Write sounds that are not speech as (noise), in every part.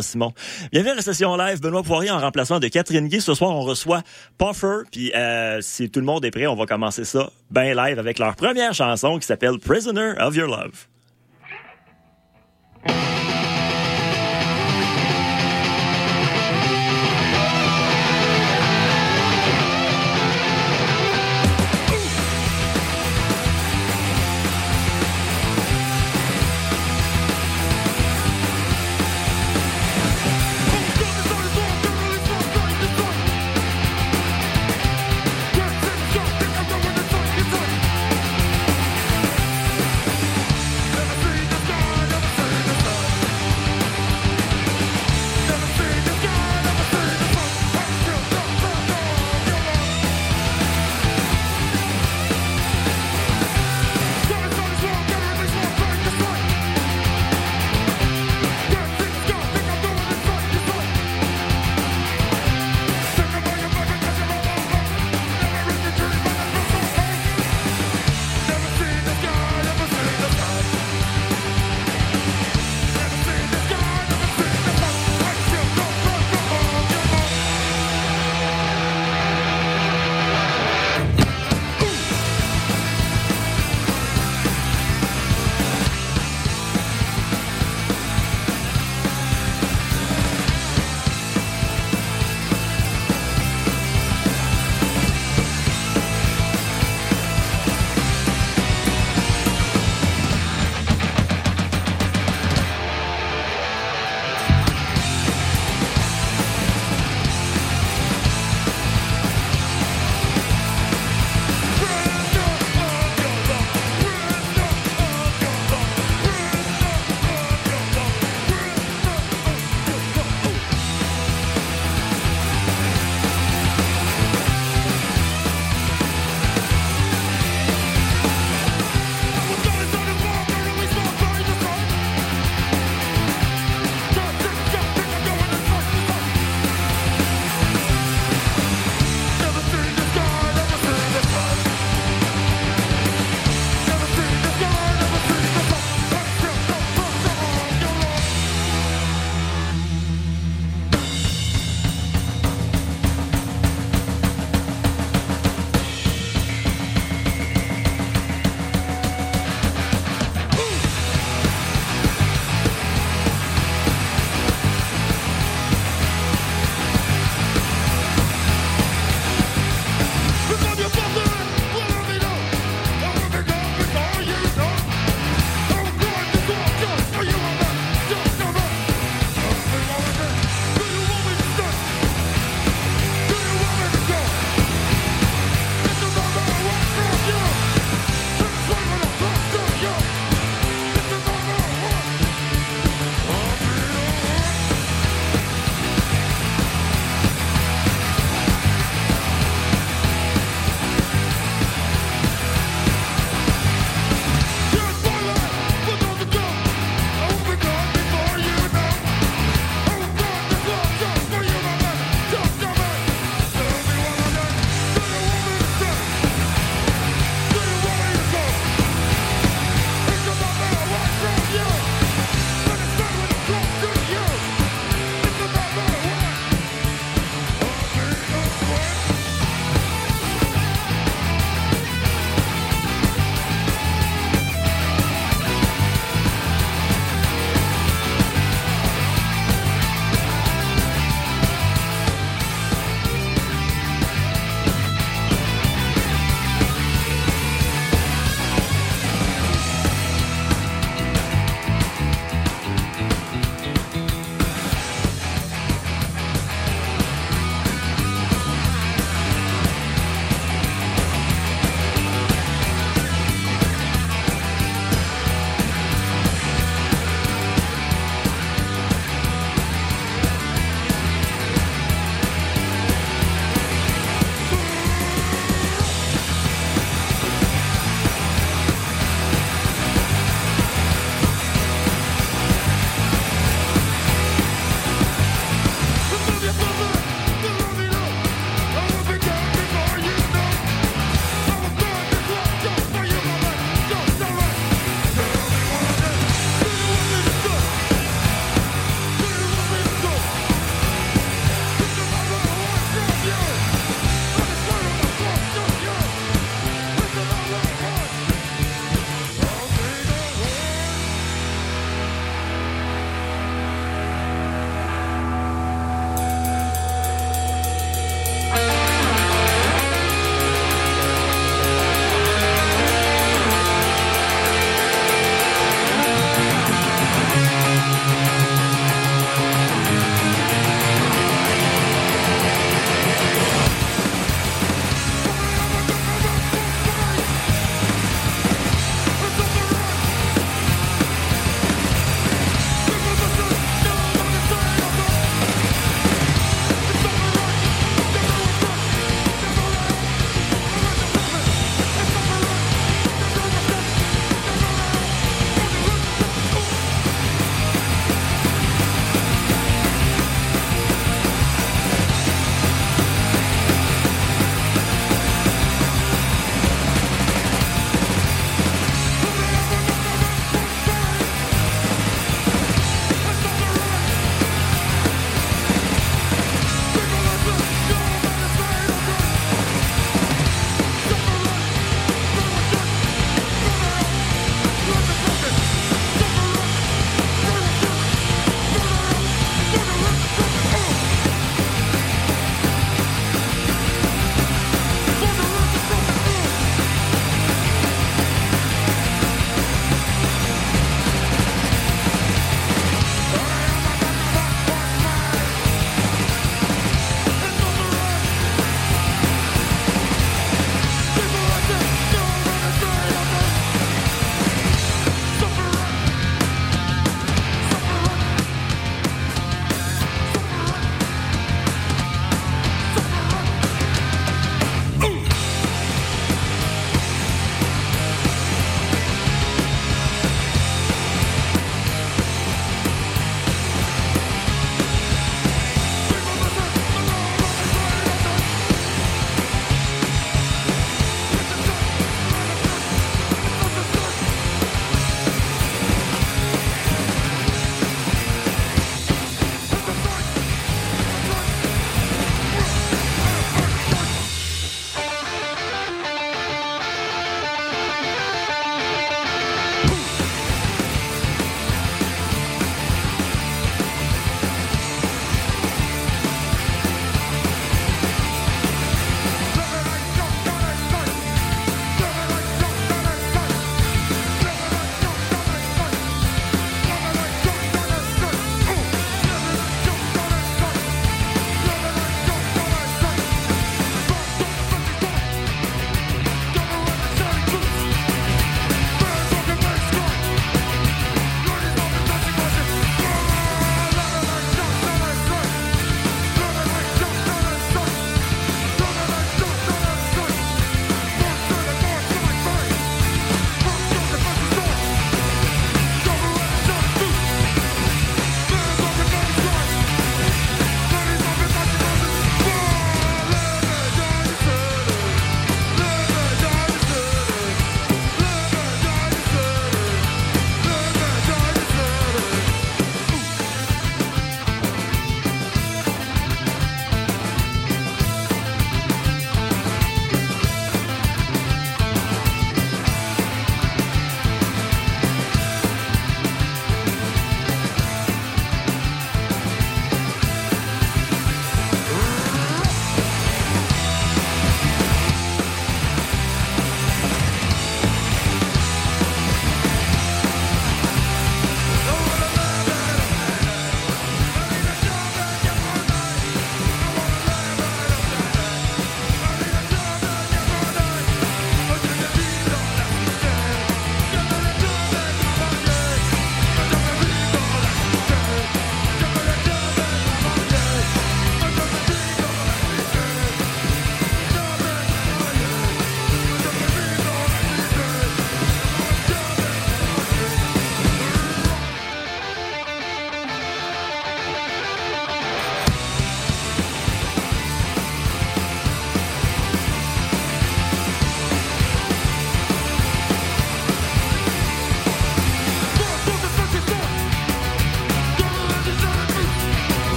Simon. Bienvenue à la session live. Benoît Poirier en remplacement de Catherine Guy. Ce soir, on reçoit Puffer. Puis euh, si tout le monde est prêt, on va commencer ça ben live avec leur première chanson qui s'appelle Prisoner of Your Love.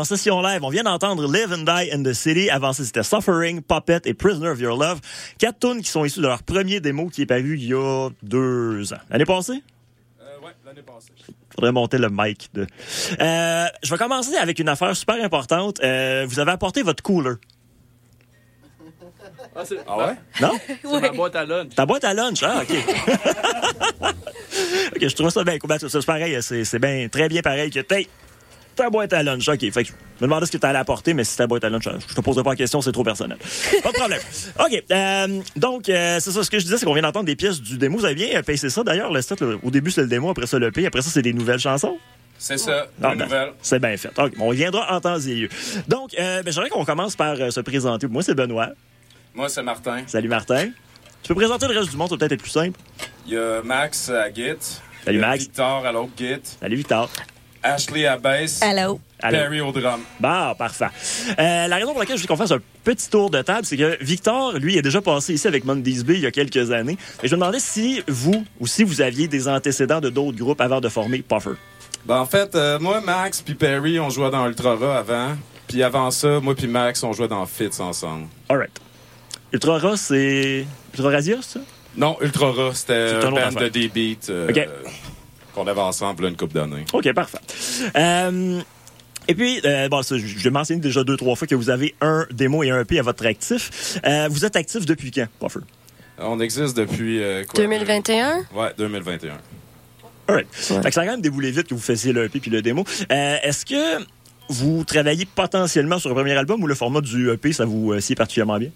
En session live. On vient d'entendre Live and Die in the City. Avant ça, c'était Suffering, Puppet et Prisoner of Your Love. Quatre tunes qui sont issues de leur premier démo qui est paru il y a deux ans. L'année passée? Euh, ouais, l'année passée. Faudrait monter le mic. De... Euh, je vais commencer avec une affaire super importante. Euh, vous avez apporté votre cooler. (laughs) Ah, ah ouais? Non? (laughs) C'est ma boîte à lunch. Ta boîte à lunch, ah, OK. (laughs) OK, je trouve ça bien cool. C'est pareil, c'est, c'est bien, très bien pareil que t'es ta boîte à lunch. OK, fait que je me demandais ce que tu allais apporter, mais si ta boîte à lunch, je te poserai pas la question, c'est trop personnel. (laughs) Pas de problème. OK, euh, donc, euh, c'est ça, ce que je disais, c'est qu'on vient d'entendre des pièces du démo. Vous avez bien pacé ça, d'ailleurs, le set, là, au début, c'est le démo, après ça, le P, après ça, c'est des nouvelles chansons? C'est ça, Ah, ben. C'est bien fait. OK, on viendra en temps et lieu. Donc, euh, ben, j'aimerais qu'on commence par euh, se présenter. Moi, c'est Benoît. Moi, c'est Martin. Salut, Martin. Tu peux présenter le reste du monde, ça peut-être être plus simple. Il y a Max à Git. Salut, Il y a Max. Victor à l'autre Git. Salut, Victor. Ashley à bass. Hello. Perry au drum. Bon, parfait. Euh, la raison pour laquelle je veux qu'on fasse un petit tour de table, c'est que Victor, lui, est déjà passé ici avec Mondays Bay il y a quelques années. Et je me demandais si vous ou si vous aviez des antécédents de d'autres groupes avant de former Puffer. Ben, en fait, euh, moi, Max puis Perry, on jouait dans Ultra Raw avant. Puis avant ça, moi puis Max, on jouait dans Fits ensemble. All right. Ultra Raw, c'est. Ultra Radio, ça? Non, Ultra Raw, c'était un band affaire. de D-Beat euh, OK. Qu'on avait ensemble une couple d'années. OK, parfait. Euh, et puis, euh, bon, l'ai mentionné déjà deux, trois fois que vous avez un démo et un EP à votre actif. Euh, vous êtes actif depuis quand, Puffer? On existe depuis euh, quoi? 2021? Ouais, 2021. All right. Fait que ça a quand même déboulé vite que vous fassiez le EP puis le démo. Euh, Est-ce que vous travaillez potentiellement sur un premier album ou le format du EP, ça vous euh, sied particulièrement bien?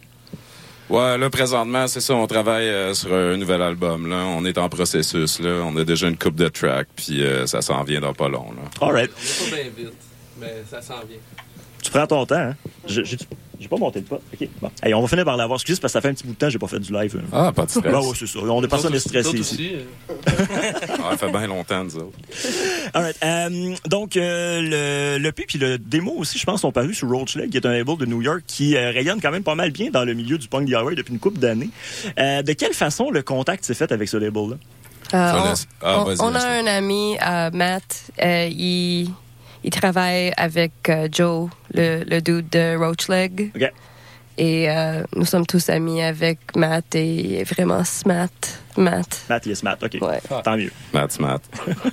Ouais, là, présentement, c'est ça, on travaille euh, sur un nouvel album. Là. On est en processus. Là. On a déjà une coupe de tracks, puis euh, ça s'en vient dans pas long. Là. All right. On est pas bien vite, mais ça s'en vient. Tu prends ton temps, hein? Je- J'ai j'ai pas monté le pas. OK, bon. Hey, on va finir par l'avoir. Excuse parce que ça fait un petit bout de temps que j'ai pas fait du live. hein. Ah, pas de stress. Ben ouais, c'est ça. On est personne n'est stressé ici. aussi, euh, (laughs) Ah, ça fait bien longtemps, nous autres. All right. Euh, donc, euh, le, le P puis le démo aussi, je pense, sont parus sur Roach Leg, qui est un label de New York qui euh, rayonne quand même pas mal bien dans le milieu du punk DIY depuis une couple d'années. Euh, de quelle façon le contact s'est fait avec ce label-là? Euh, on, Ah, on- a un ami, euh, Matt. euh, il, il travaille avec euh, Joe, le, le dude de Roachleg. OK. Et euh, nous sommes tous amis avec Matt et il est vraiment smart. Matt. Matt, yes, Matt. OK. Ouais. Tant mieux. Matt, Matt.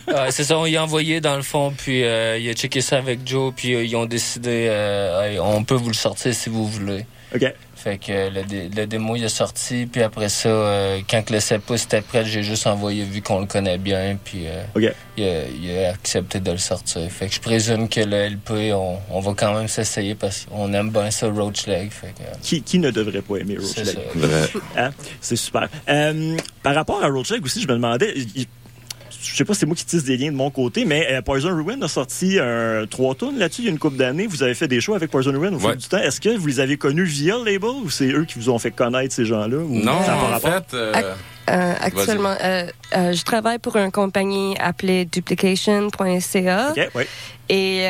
Ouais, (laughs) c'est ça, on y a envoyé dans le fond, puis euh, il a checké ça avec Joe, puis euh, ils ont décidé, euh, Hey, on peut vous le sortir si vous voulez. OK. Fait que le, dé- le démo il est sorti, puis après ça, euh, quand que le CEPA était prêt, j'ai juste envoyé vu qu'on le connaît bien, puis euh, OK. Il, a, il a accepté de le sortir. Fait que je présume que le LP, on, on va quand même s'essayer parce qu'on aime bien ça, Roach Leg. Fait que, euh, Qui, qui ne devrait pas aimer Roach c'est Leg? Hein? C'est super. Euh, par rapport à Roach Leg aussi, je me demandais, il- je sais pas si c'est moi qui tisse des liens de mon côté, mais euh, Poison Ruin a sorti un trois tonnes là-dessus il y a une couple d'années. Vous avez fait des shows avec Poison Ruin au fil Ouais. du temps. Est-ce que vous les avez connus via le label ou c'est eux qui vous ont fait connaître ces gens-là? Non, en rapport? fait, euh, actuellement, euh, euh, je travaille pour une compagnie appelée duplication.ca. OK, oui. Et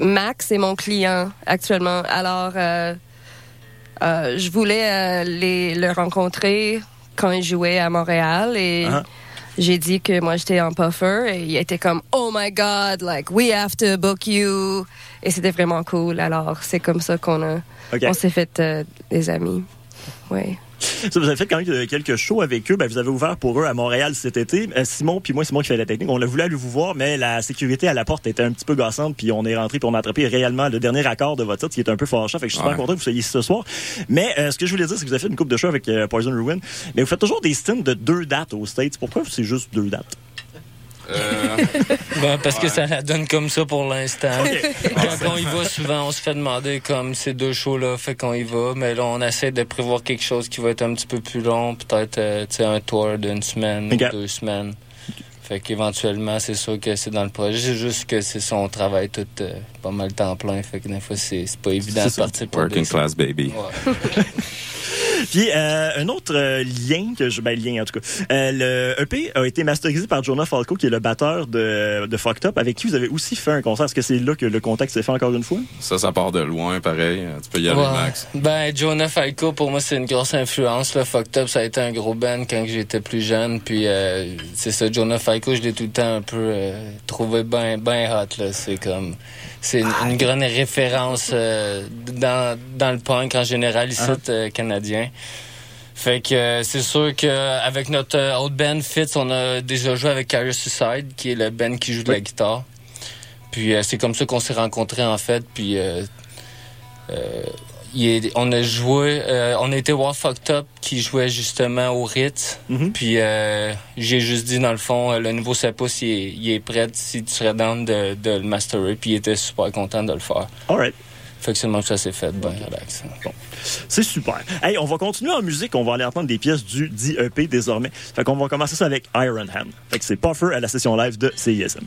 Max est mon client actuellement. Alors, je voulais les, le rencontrer quand il jouait à Montréal et Uh-huh. j'ai dit que moi j'étais en puffer et il était comme Oh my God, like we have to book you. Et c'était vraiment cool. Alors, c'est comme ça qu'on a, on s'est fait des amis. Oui. (laughs) Ça, vous avez fait quand même quelques shows avec eux. Ben, vous avez ouvert pour eux à Montréal cet été. Euh, Simon, puis moi, Simon qui fait la technique, on a voulu aller vous voir, mais la sécurité à la porte était un petit peu gossante, puis on est rentré, puis on a attrapé réellement le dernier accord de votre titre, qui est un peu fâchant. Fait que je suis super Ouais. content que vous soyez ici ce soir. Mais euh, ce que je voulais dire, c'est que vous avez fait une coupe de shows avec euh, Poison Ruin, mais vous faites toujours des stints de deux dates aux States. Pourquoi c'est juste deux dates? Euh, (laughs) Ben, parce que ça la donne comme ça pour l'instant. Quand on y va, souvent, on se fait demander comme ces deux shows-là, fait qu'on y va. Mais là, on essaie de prévoir quelque chose qui va être un petit peu plus long, peut-être euh, tu sais, un tour d'une semaine ou deux semaines. Fait qu'éventuellement, c'est sûr que c'est dans le projet. C'est juste que c'est son travail tout euh, pas mal temps plein. Fait que des fois, c'est pas évident C'est de partir pour working class baby. Ouais. (laughs) Puis euh, un autre euh, lien que je ben lien en tout cas. Euh, le EP a été masterisé par Jonah Falco qui est le batteur de de Fucked Up avec qui vous avez aussi fait un concert. Est-ce que c'est là que le contact s'est fait encore une fois? Ça ça part de loin pareil, tu peux y aller Ouais. Max. Ben, Jonah Falco, pour moi, c'est une grosse influence. Là. Fucked Up, ça a été un gros band quand j'étais plus jeune. Puis, euh, c'est ça, Jonah Falco, je l'ai tout le temps un peu euh, trouvé bien ben hot. Là. C'est comme... C'est une, une grande référence euh, dans, dans le punk en général, ici, euh, canadien. Fait que euh, c'est sûr qu'avec notre euh, autre band, Fitz, on a déjà joué avec Carrier Suicide, qui est le band qui joue de la guitare. Puis euh, c'est comme ça qu'on s'est rencontrés, en fait. Puis... il est- on a joué, euh, on a été voir Fucked Up qui jouait justement au Ritz. Mhm. Puis euh, j'ai juste dit dans le fond, euh, le nouveau Sepus, il est, il est prêt si tu serais down de, de le masterer. Puis il était super content de le faire. Alright. Fait que c'est le moment que ça s'est fait, ben relax. C'est super. Hey, on va continuer en musique. On va aller entendre des pièces du dit EP désormais. Fait qu'on va commencer ça avec Iron Hand. Fait que c'est Puffer à la session live de CISM.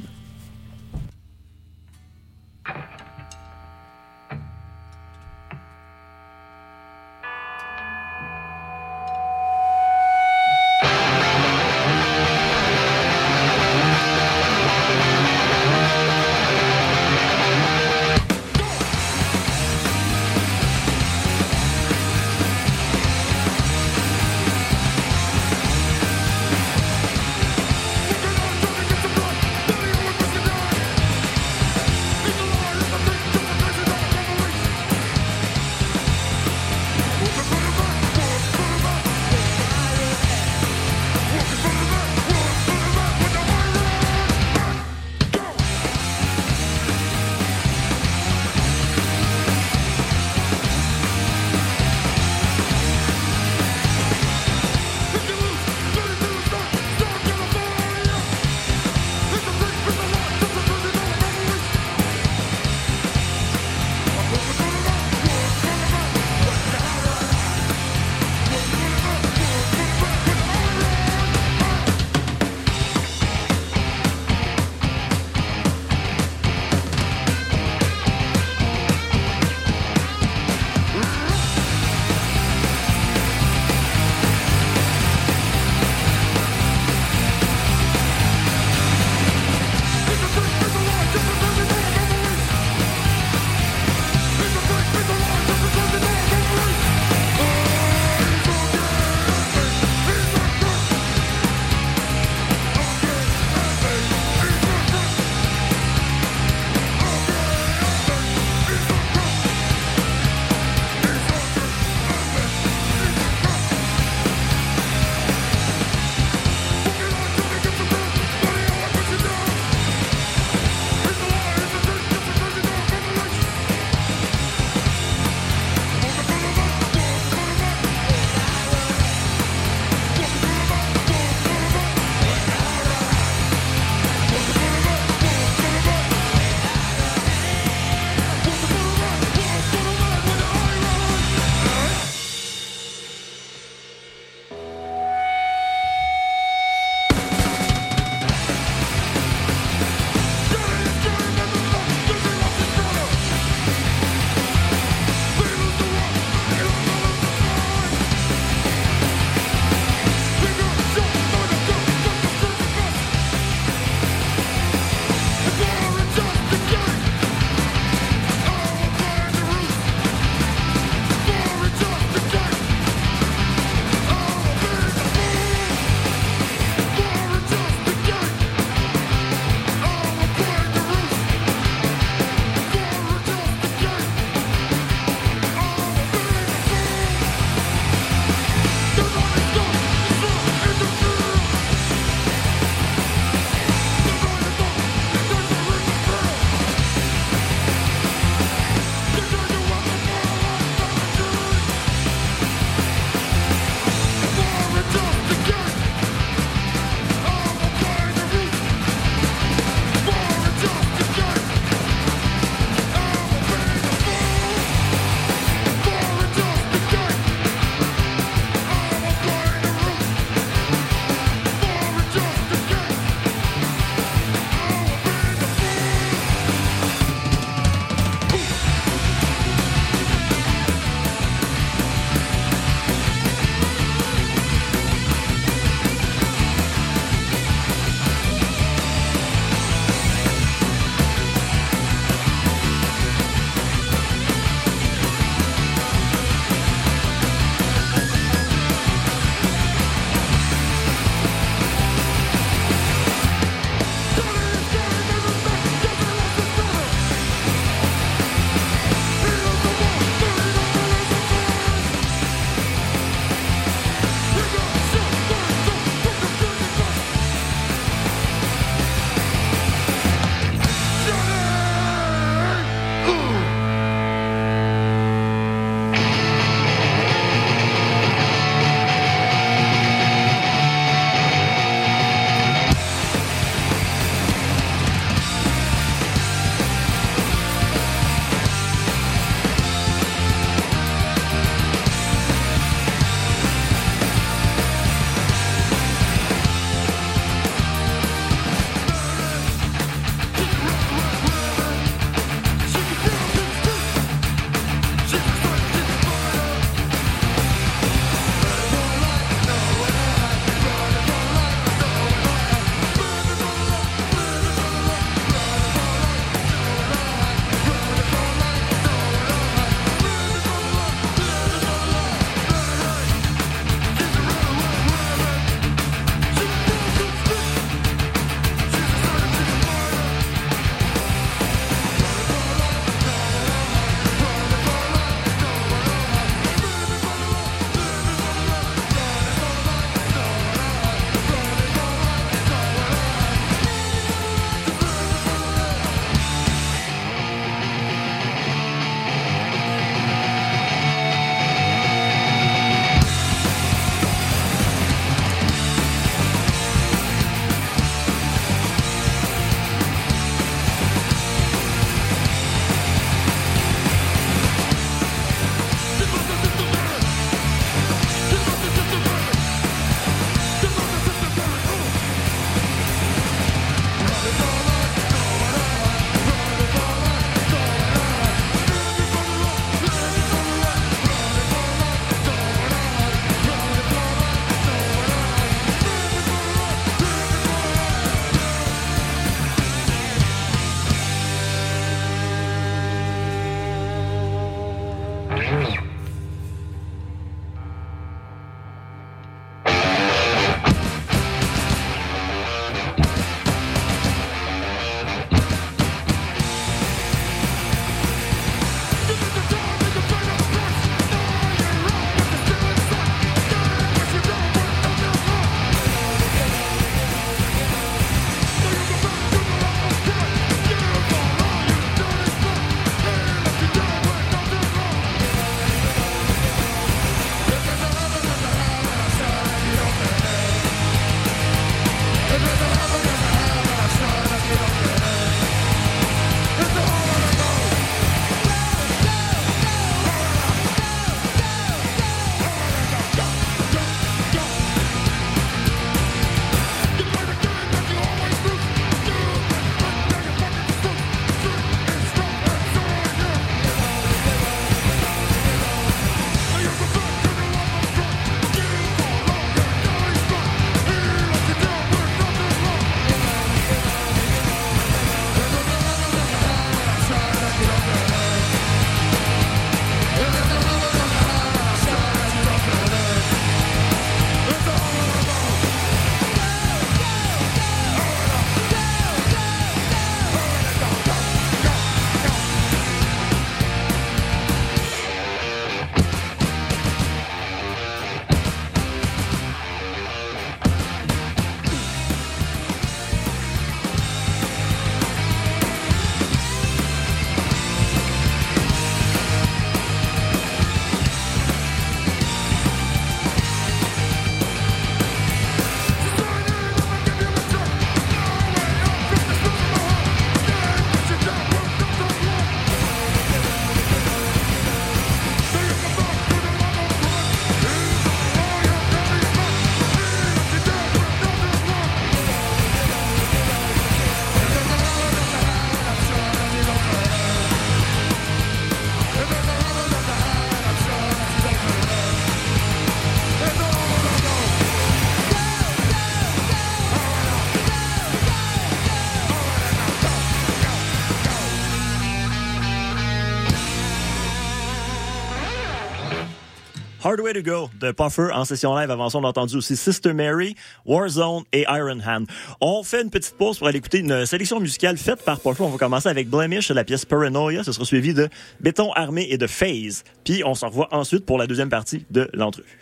Hard Way to Go de Puffer en session live. Avant ça, on a entendu aussi Sister Mary, Warzone et Iron Hand. On fait une petite pause pour aller écouter une sélection musicale faite par Puffer. On va commencer avec Blemish, la pièce Paranoia. Ce sera suivi de Béton Armé et de Phase. Puis on se revoit ensuite pour la deuxième partie de l'entrevue.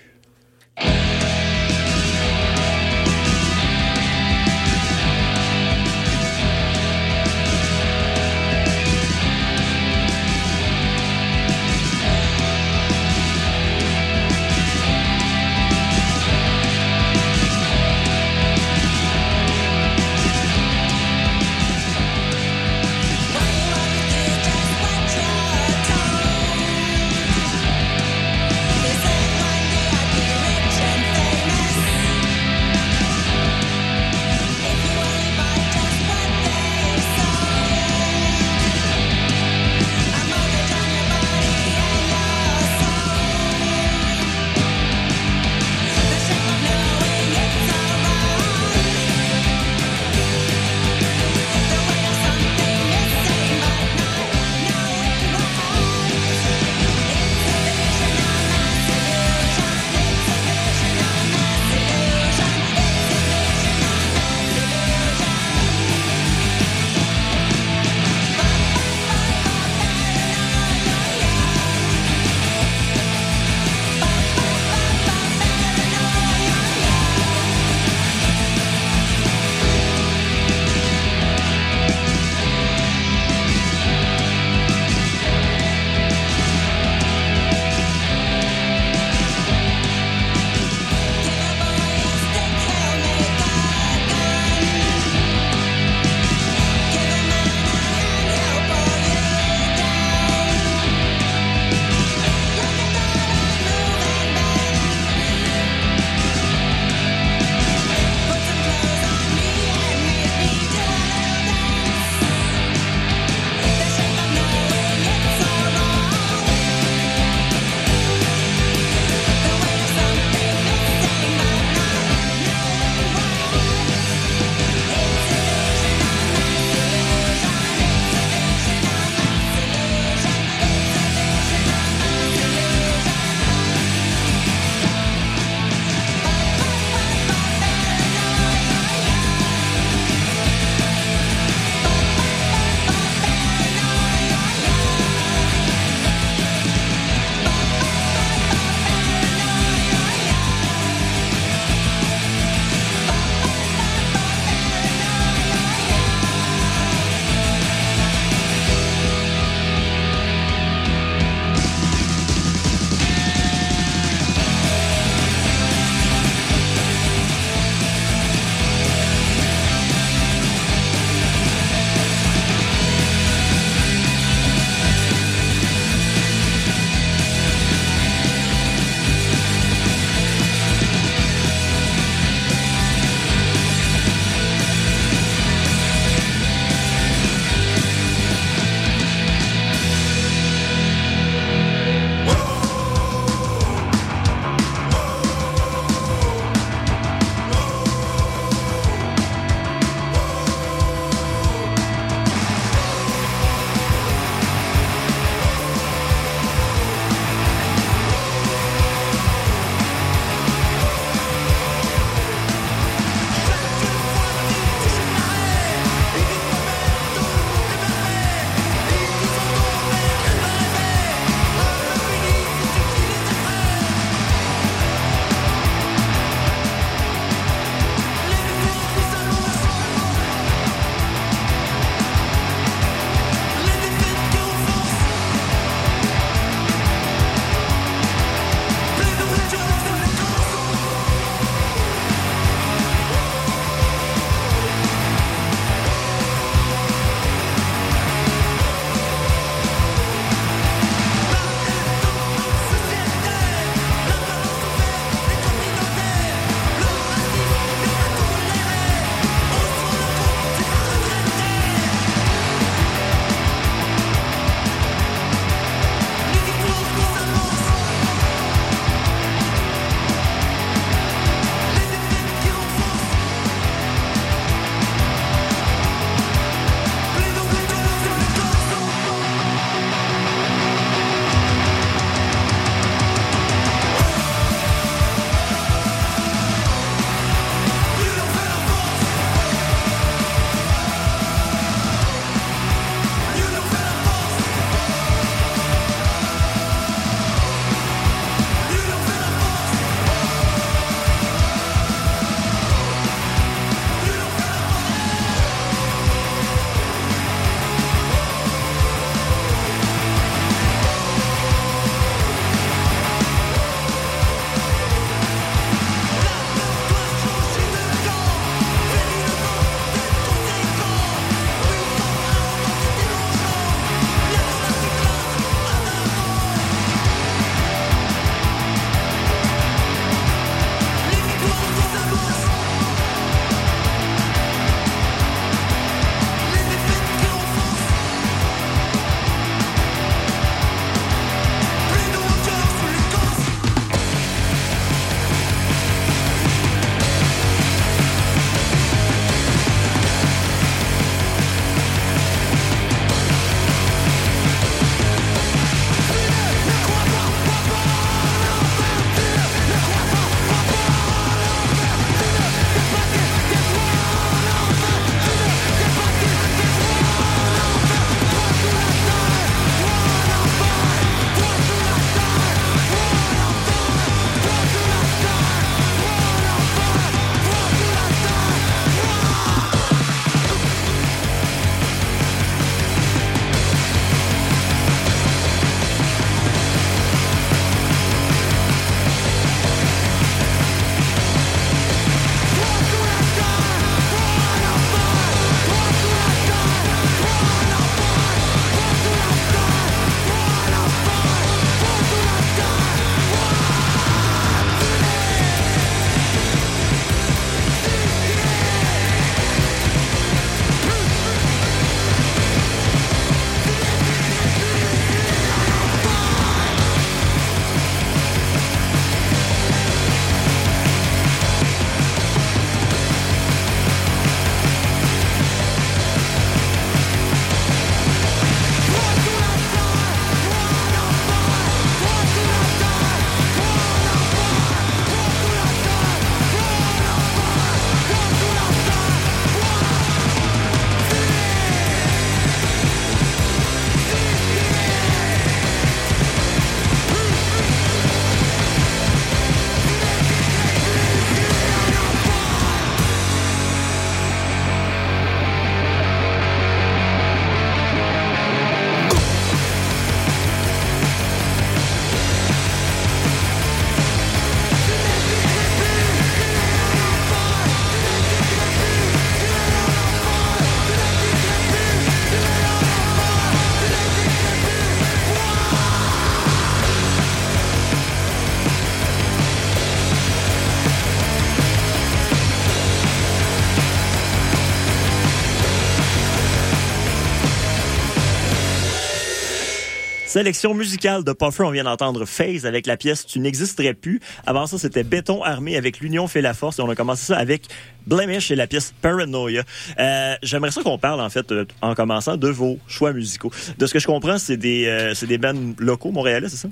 Sélection musicale de Puffer, on vient d'entendre Phase avec la pièce Tu n'existerais plus. Avant ça, c'était Béton Armé avec L'Union fait la force et on a commencé ça avec Blemish et la pièce Paranoia. Euh, J'aimerais ça qu'on parle, en fait, euh, en commençant, de vos choix musicaux. De ce que je comprends, c'est des, euh, c'est des bands locaux montréalais, c'est ça?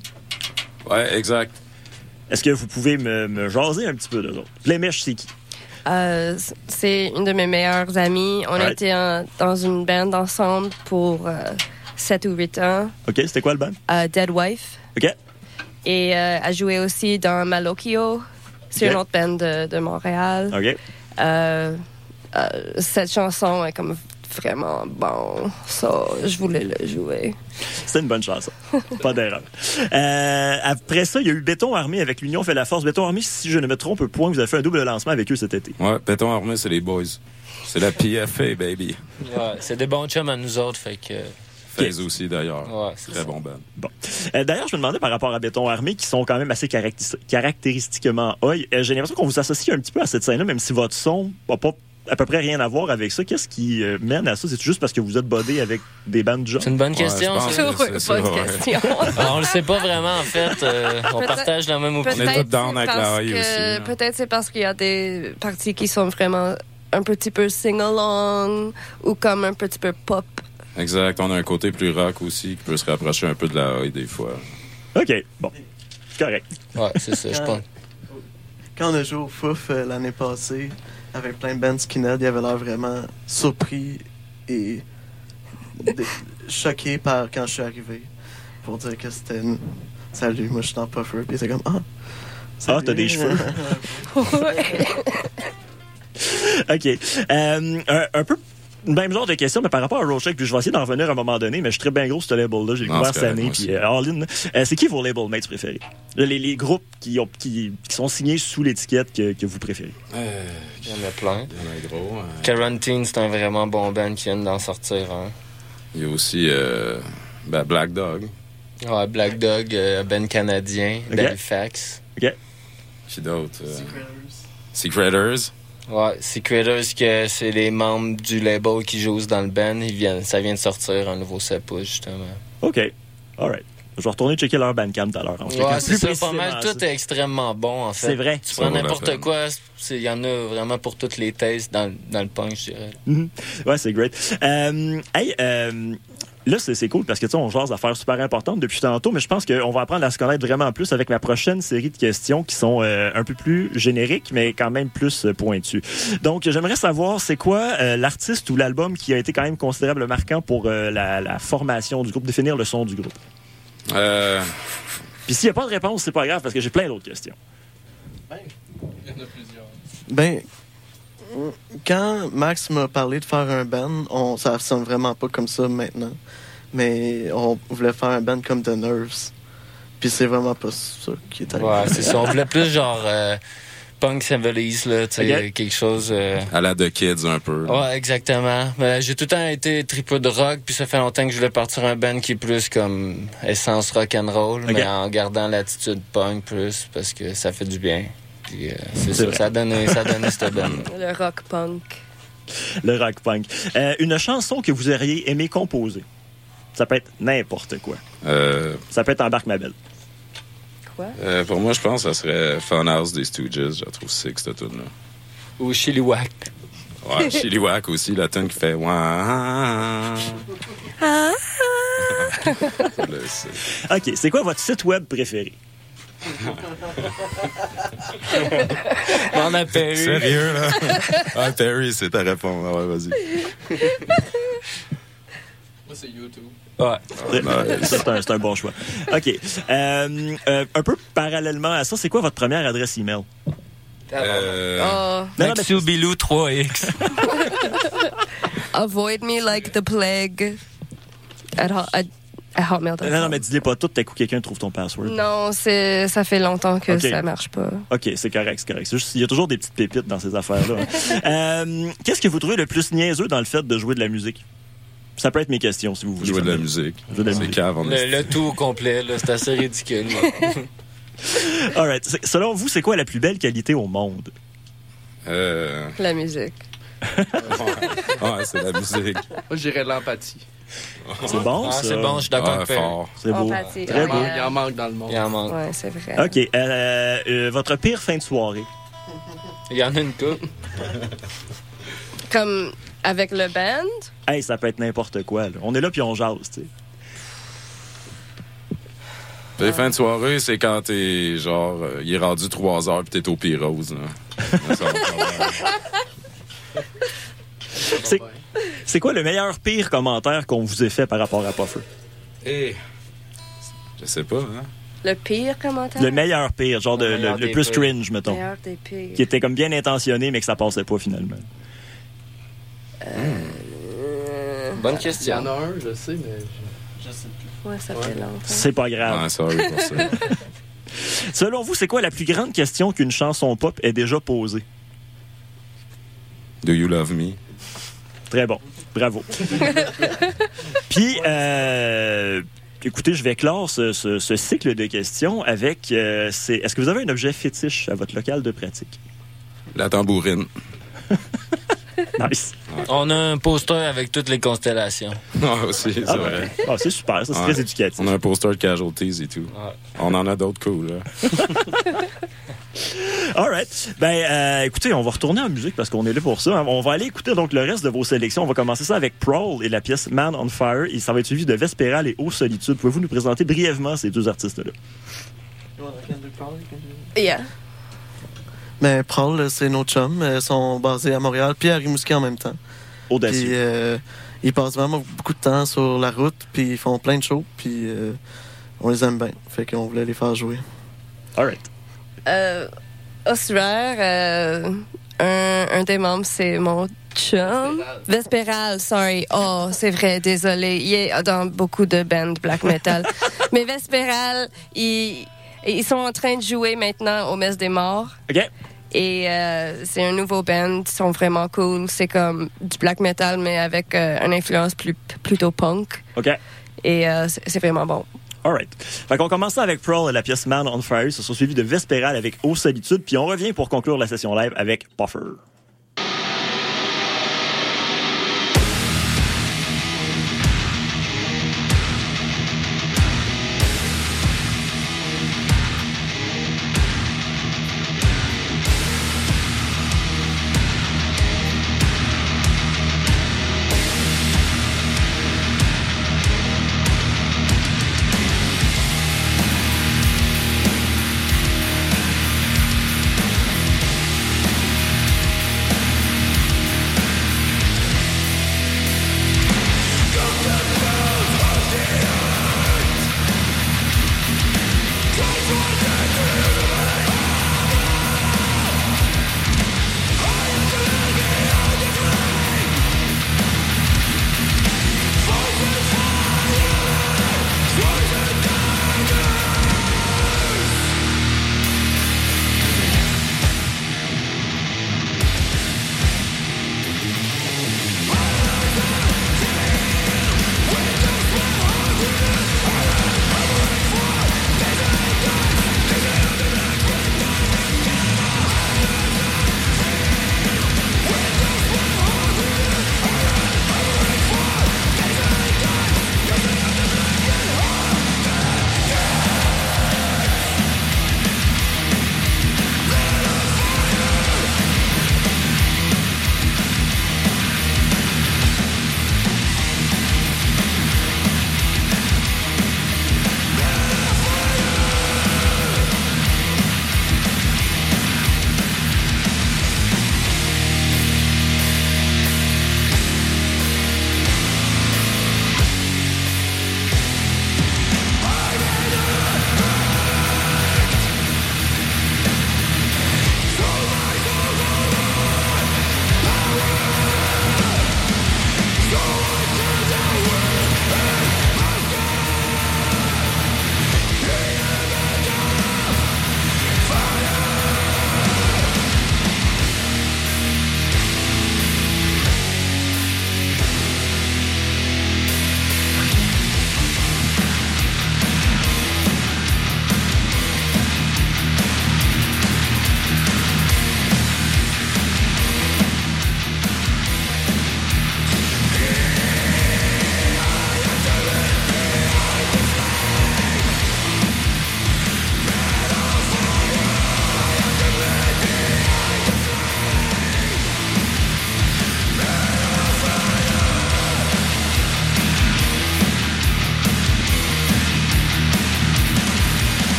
Ouais, exact. Est-ce que vous pouvez me, me jaser un petit peu de autres? Blemish, c'est qui? Euh, c'est une de mes meilleures amies. On Right. était en- dans une band ensemble pour euh, 7 ou 8 ans. OK, c'était quoi le band? euh, Dead Wife. OK. Et euh, a joué aussi dans Malocchio. C'est Ok. une autre band de, de Montréal. OK. Euh, cette chanson est comme vraiment bon. Ça, je voulais le jouer. C'est une bonne chanson. (laughs) Pas d'erreur. Euh, après ça, il y a eu Béton Armé avec l'Union fait la force. Béton Armé, si je ne me trompe point, vous avez fait un double lancement avec eux cet été. Ouais, béton armé, c'est les boys. C'est la PFA, baby. Ouais, c'est des bons chums à nous autres, fait que. Phase aussi, d'ailleurs. Ouais, c'est Très ça. bon band. Bon. Euh, D'ailleurs, je me demandais par rapport à Béton Armé, qui sont quand même assez caractéris- caractéristiquement oi. Euh, J'ai l'impression qu'on vous associe un petit peu à cette scène-là, même si votre son n'a pas à peu près rien à voir avec ça. Qu'est-ce qui euh, mène à ça? C'est juste parce que vous êtes bodé avec des bandes de genre? C'est une bonne question. Ouais, c'est ça, Bonne ouais. question. (laughs) Ah, on le sait pas vraiment, en fait. Euh, on partage la même opinion. hein. Peut-être c'est parce qu'il y a des parties qui sont vraiment un petit peu sing-along ou comme un petit peu pop. Exact. On a un côté plus rock aussi qui peut se rapprocher un peu de la haie des fois. OK, bon. Correct. Ouais, c'est ça, je pense. Quand on a joué au Fouf euh, l'année passée, avec plein de bands skinhead, il avait l'air vraiment surpris et choqué par quand je suis arrivé. Pour dire que c'était une... Salut, moi je suis dans Puffer. Puis était comme Ah, Ah, t'as des cheveux. (laughs) (laughs) OK. Euh, un, un peu même genre de question, mais par rapport à Rocheck, puis je vais essayer d'en revenir à un moment donné, mais je suis très bien gros sur ce label-là. J'ai découvert c'est cette année, puis euh, All In. Euh, c'est qui vos label mates préférés? Les, les groupes qui, ont, qui, qui sont signés sous l'étiquette que, que vous préférez. Il y en a plein. Il y en a gros. hein. Quarantine, c'est un vraiment bon band qui vient d'en sortir. Hein. Il y a aussi euh, ben, Black Dog. Ouais, Black Dog, euh, band canadien, Ok. d'Halifax. Qui d'autre? euh, Secreters. Ouais, Secreters, que c'est les membres du label qui jouent dans le band. Ils viennent, ça vient de sortir un nouveau sepouche, justement. OK. All right. Je vais retourner checker leur bandcamp tout à l'heure. Ouais, plus c'est ça, pas mal. Tout est extrêmement bon, en fait. C'est vrai. Tu prends n'importe quoi, il y en a vraiment pour toutes les thèses dans, dans le punk, je dirais. Mhm. Ouais, c'est great. Euh, hey, euh, là, c'est cool parce que tu sais, on jase d'affaires super importantes depuis tantôt, mais je pense qu'on va apprendre à se connaître vraiment plus avec ma prochaine série de questions qui sont euh, un peu plus génériques, mais quand même plus euh, pointues. Donc, j'aimerais savoir, c'est quoi euh, l'artiste ou l'album qui a été quand même considérable marquant pour euh, la, la formation du groupe, définir le son du groupe? Euh, Puis s'il n'y a pas de réponse, c'est pas grave parce que j'ai plein d'autres questions. Ben, quand Max m'a parlé de faire un band, on, ça sonne vraiment pas comme ça maintenant. Mais on voulait faire un band comme The Nerves. Puis c'est vraiment pas ça qui est arrivé. Ouais, c'est ça. On voulait plus genre euh, punk symbolize, là, tu sais, Ok. quelque chose. euh, à la The Kids un peu. Ouais, exactement. Mais j'ai tout le temps été tripeux de rock, puis ça fait longtemps que je voulais partir un band qui est plus comme essence rock and roll, mais en gardant l'attitude punk plus, parce que ça fait du bien. Puis euh, c'est C'est ça, ça a donné, ça a donné cette band. (laughs) Le rock punk. Le rock punk. Euh, une chanson que vous auriez aimé composer. Ça peut être n'importe quoi. Euh, Ça peut être Embarque ma belle. Quoi? euh, pour moi, je pense que ça serait Funhouse des Stooges. Je la trouve sick, cette tune là Ou Chiliwack. Ouais, (laughs) Chiliwack aussi, la tune qui fait Wah. (laughs) Le- c'est- OK, c'est quoi votre site web préféré? (laughs) On a perdu. Sérieux, là? ah, Perry, c'est ta réponse. Ah ouais, vas-y. Ouais. nice. Ça, c'est un, c'est un bon choix. OK. Euh, euh, un peu parallèlement à ça, c'est quoi votre première adresse email? Euh, Oh, Non, non, Bilou 3X. (laughs) avoid me like the plague. At, ho- at, at hotmail.com. non, non, mais dis-les pas tout, t'as coup quelqu'un trouve ton password. Non, c'est, ça fait longtemps que Ok. ça marche pas. OK, c'est correct, c'est correct. Juste, il y a toujours des petites pépites dans ces affaires-là. (laughs) Euh, Qu'est-ce que vous trouvez le plus niaiseux dans le fait de jouer de la musique? Ça peut être mes questions, si vous voulez. jouer de la musique. Jouer de la C'est musique. cave, on Le, le tout au complet, là, c'est assez ridicule. (laughs) (laughs) All right. Selon vous, c'est quoi la plus belle qualité au monde? Euh, La musique. (laughs) ouais, c'est la musique. Moi, j'irais de l'empathie. C'est bon, Ah, ça. c'est bon, je suis d'accord Ah, fort. C'est beau. Empathie. Très Ouais, beau. Il en manque dans le monde. Il en manque. Ouais, c'est vrai. OK. euh, euh, votre pire fin de soirée? Il y en a une coupe. Comme avec le band, Hey, ça peut être n'importe quoi. là. On est là puis on jase, tu sais. Les fins de soirée, c'est quand t'es genre, euh, il est rendu 3 heures puis t'es au Pyrose. là. (laughs) Ça va pas. C'est- C'est quoi le meilleur pire commentaire qu'on vous ait fait par rapport à Puffer? Eh, Je sais pas, hein? le pire commentaire? Le meilleur pire, genre de- Le le, le plus pires. cringe, mettons. meilleur des pires. Qui était comme bien intentionné, mais que ça passait pas finalement. Euh, Bonne Il y en question. a un, je sais, mais je, je sais plus. ouais, ça fait longtemps. C'est pas grave. Ah, sorry pour ça. (laughs) Selon vous, c'est quoi la plus grande question qu'une chanson pop ait déjà posée? Do you love me? Très bon. Bravo. (laughs) Puis, euh, écoutez, je vais clore ce, ce- ce cycle de questions avec... euh, Est-ce que vous avez un objet fétiche à votre local de pratique? La tambourine. (laughs) (laughs) Nice. On a un poster avec toutes les constellations. Ah, aussi, c'est Ah, vrai. Ah, c'est super, ça, c'est Ouais. très éducatif. On a un poster de casualties et tout. Ouais. On en a d'autres cool, là. (laughs) All right. Ben, euh, écoutez, on va retourner en musique parce qu'on est là pour ça. On va aller écouter donc le reste de vos sélections. On va commencer ça avec Prowl et la pièce Man on Fire. Et ça va être suivi de Vespéral et Eau Solitude. Pouvez-vous nous présenter brièvement ces deux artistes-là? Yeah. Mais Paul, là, c'est nos chums. Ils sont basés à Montréal puis à Rimouski en même temps. Puis Audacieux. euh, ils passent vraiment beaucoup de temps sur la route, puis ils font plein de shows, puis euh, on les aime bien. Fait qu'on voulait les faire jouer. All right. Euh, Ossuaire, euh, un, un des membres, c'est mon chum. Vespéral, sorry. Oh, c'est vrai, désolé. Il est dans beaucoup de bands black metal. (laughs) Mais Vespéral, ils, ils sont en train de jouer maintenant au Messe des Morts. OK. Et euh, c'est un nouveau band, ils sont vraiment cool. C'est comme du black metal, mais avec euh, une influence plus, plutôt punk. OK. Et euh, c'est vraiment bon. All right. Fait qu'on commence avec Prowl et la pièce Man on Fire. Ce sera suivi de Vespéral avec Eau Solitude. Puis on revient pour conclure la session live avec Puffer.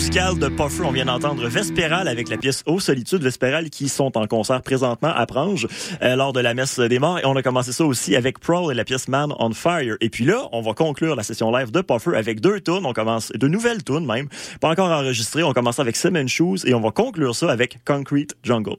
Musicale de Puffer, on vient d'entendre Vespéral avec la pièce Aux Solitudes Vespéral qui sont en concert présentement à Prange euh, lors de la messe des morts. Et on a commencé ça aussi avec Prowl et la pièce Man on Fire. Et puis là, on va conclure la session live de Puffer avec deux tunes. On commence, de nouvelles tunes même, pas encore enregistrées. On commence avec Cement Shoes et on va conclure ça avec Concrete Jungle.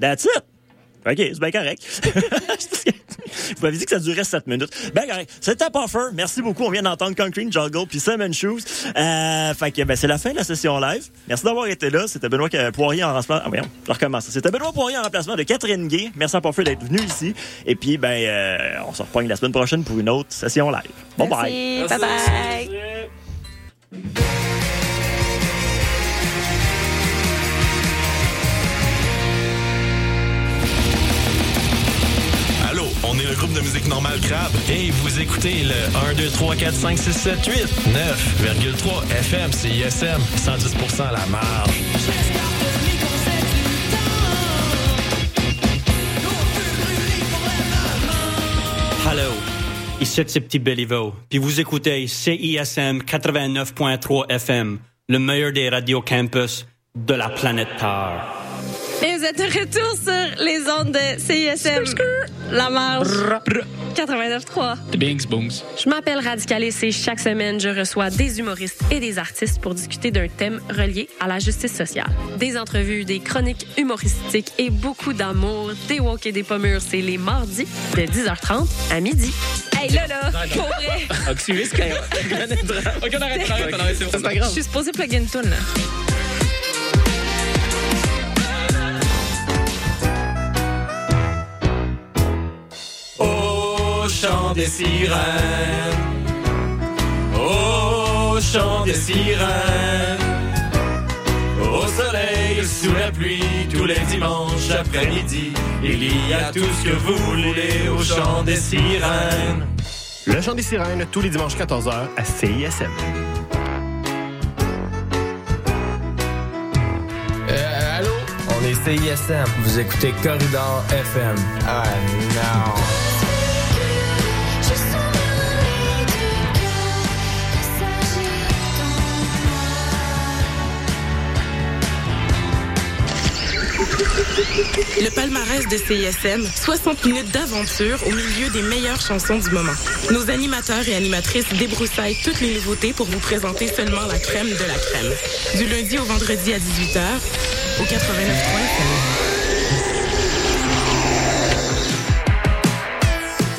That's it. OK, c'est bien correct. (laughs) Vous m'avez dit que ça durait 7 minutes. Ben correct. C'était Puffer. Merci beaucoup. On vient d'entendre Concrete Jungle puis Simon Shoes. Euh, fait que ben, c'est la fin de la session live. Merci d'avoir été là. C'était Benoît Poirier en remplacement. Ah, voyons, je recommence. C'était Benoît Poirier en remplacement de Catherine Gay. Merci à Puffer d'être venu ici. Et puis, ben, euh, on se reprend la semaine prochaine pour une autre session live. Bon Merci. bye. Bye bye. On de musique normale Crabe et vous écoutez le 1, 2, 3, 4, 5, 6, 7, 8, 9,3 FM, CISM, 110 à la marge. Hello, ici c'est Petit Béliveau, puis vous écoutez CISM 89.3 FM, le meilleur des radios campus de la planète Terre. Et vous êtes de retour sur les ondes de CISM. La marge. 89.3. Je m'appelle Radicalis et chaque semaine, je reçois des humoristes et des artistes pour discuter d'un thème relié à la justice sociale. Des entrevues, des chroniques humoristiques et beaucoup d'amour, des walk et des pommures. C'est les mardis de 10h30 à midi. Hey, là, là, pour vrai. (laughs) Ok, on arrête, on arrête, on arrête, c'est pas grave. Je suis supposée plugger une toune, là. Chant des sirènes, au chant des sirènes, au soleil, sous la pluie, tous les dimanches après-midi, il y a tout ce que vous voulez au chant des sirènes. Le chant des sirènes, tous les dimanches 14h à CISM. Euh, allô? On est CISM. Vous écoutez Corridor FM. Ah non. Le palmarès de CISM, 60 minutes d'aventure au milieu des meilleures chansons du moment. Nos animateurs et animatrices débroussaillent toutes les nouveautés pour vous présenter seulement la crème de la crème. Du lundi au vendredi à 18h, au 89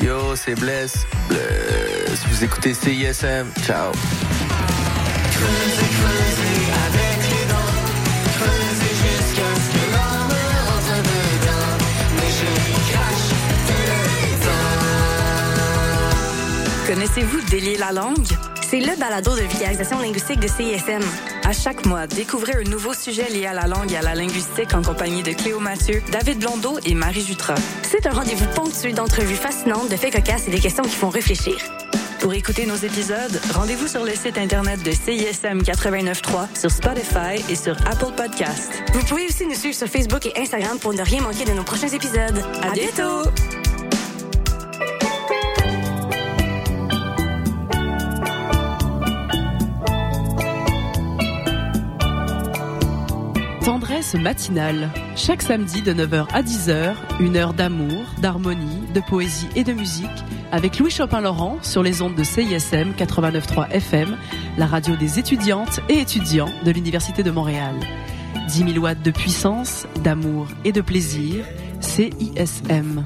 Yo, c'est Bless. Bless. Vous écoutez CISM. Ciao. Connaissez-vous Délier la langue? C'est le balado de vulgarisation linguistique de CISM. À chaque mois, découvrez un nouveau sujet lié à la langue et à la linguistique en compagnie de Cléo Mathieu, David Blondeau et Marie Jutra. C'est un rendez-vous ponctué d'entrevues fascinantes, de faits cocasses et des questions qui font réfléchir. Pour écouter nos épisodes, rendez-vous sur le site internet de CISM 89.3, sur Spotify et sur Apple Podcast. Vous pouvez aussi nous suivre sur Facebook et Instagram pour ne rien manquer de nos prochains épisodes. À, bientôt! Tendresse matinale. Chaque samedi de 9h à 10h, une heure d'amour, d'harmonie, de poésie et de musique avec Louis Chopin-Laurent sur les ondes de CISM 89.3 FM, la radio des étudiantes et étudiants de l'Université de Montréal. 10 000 watts de puissance, d'amour et de plaisir, CISM.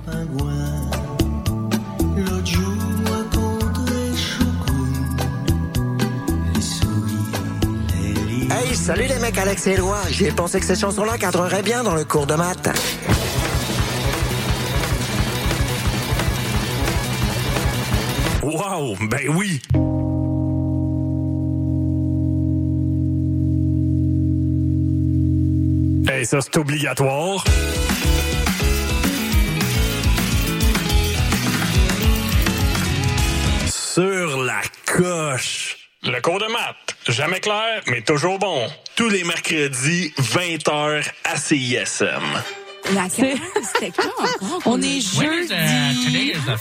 Salut les mecs, Alex et Éloi. J'ai pensé que cette chanson-là cadrerait bien dans le cours de maths. Wow, ben oui. Hey, ça c'est obligatoire. Sur la coche. Le cours de maths, jamais clair, mais toujours bon. Tous les mercredis, 20h à CISM. La c'était quand On est jeudi.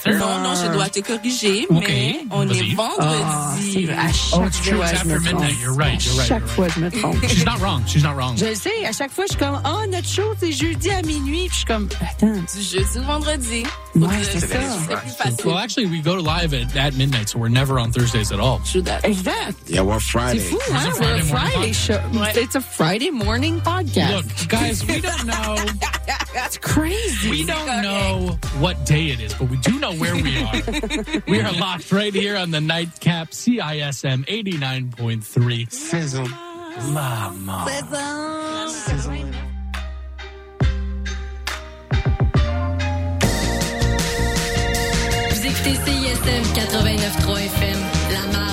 non, non, je dois te corriger, mais on est vendredi. à chaque fois, je me trompe. You're right, you're right. Chaque fois, je me (laughs) trompe. She's not wrong. She's not wrong. Je le sais. À chaque fois, je suis comme, oh, notre show, c'est jeudi à minuit. Puis je suis comme, attends. Du jeudi au vendredi. Ouais, c'est ça. C'est plus facile. Well, actually, we go live at, at midnight, so we're never on Thursdays at all. True that. Exact. Yeah, we're Friday. C'est fou, hein? We're a Friday show. It's a Friday morning podcast. Look, guys, we don't know. (laughs) (laughs) That's crazy. We don't know what day it is, but we do know where we are. (laughs) we are locked right here on the nightcap CISM 89.3. Sizzle. Lama. Vous écoutez CISM 89.3 FM, La Marge.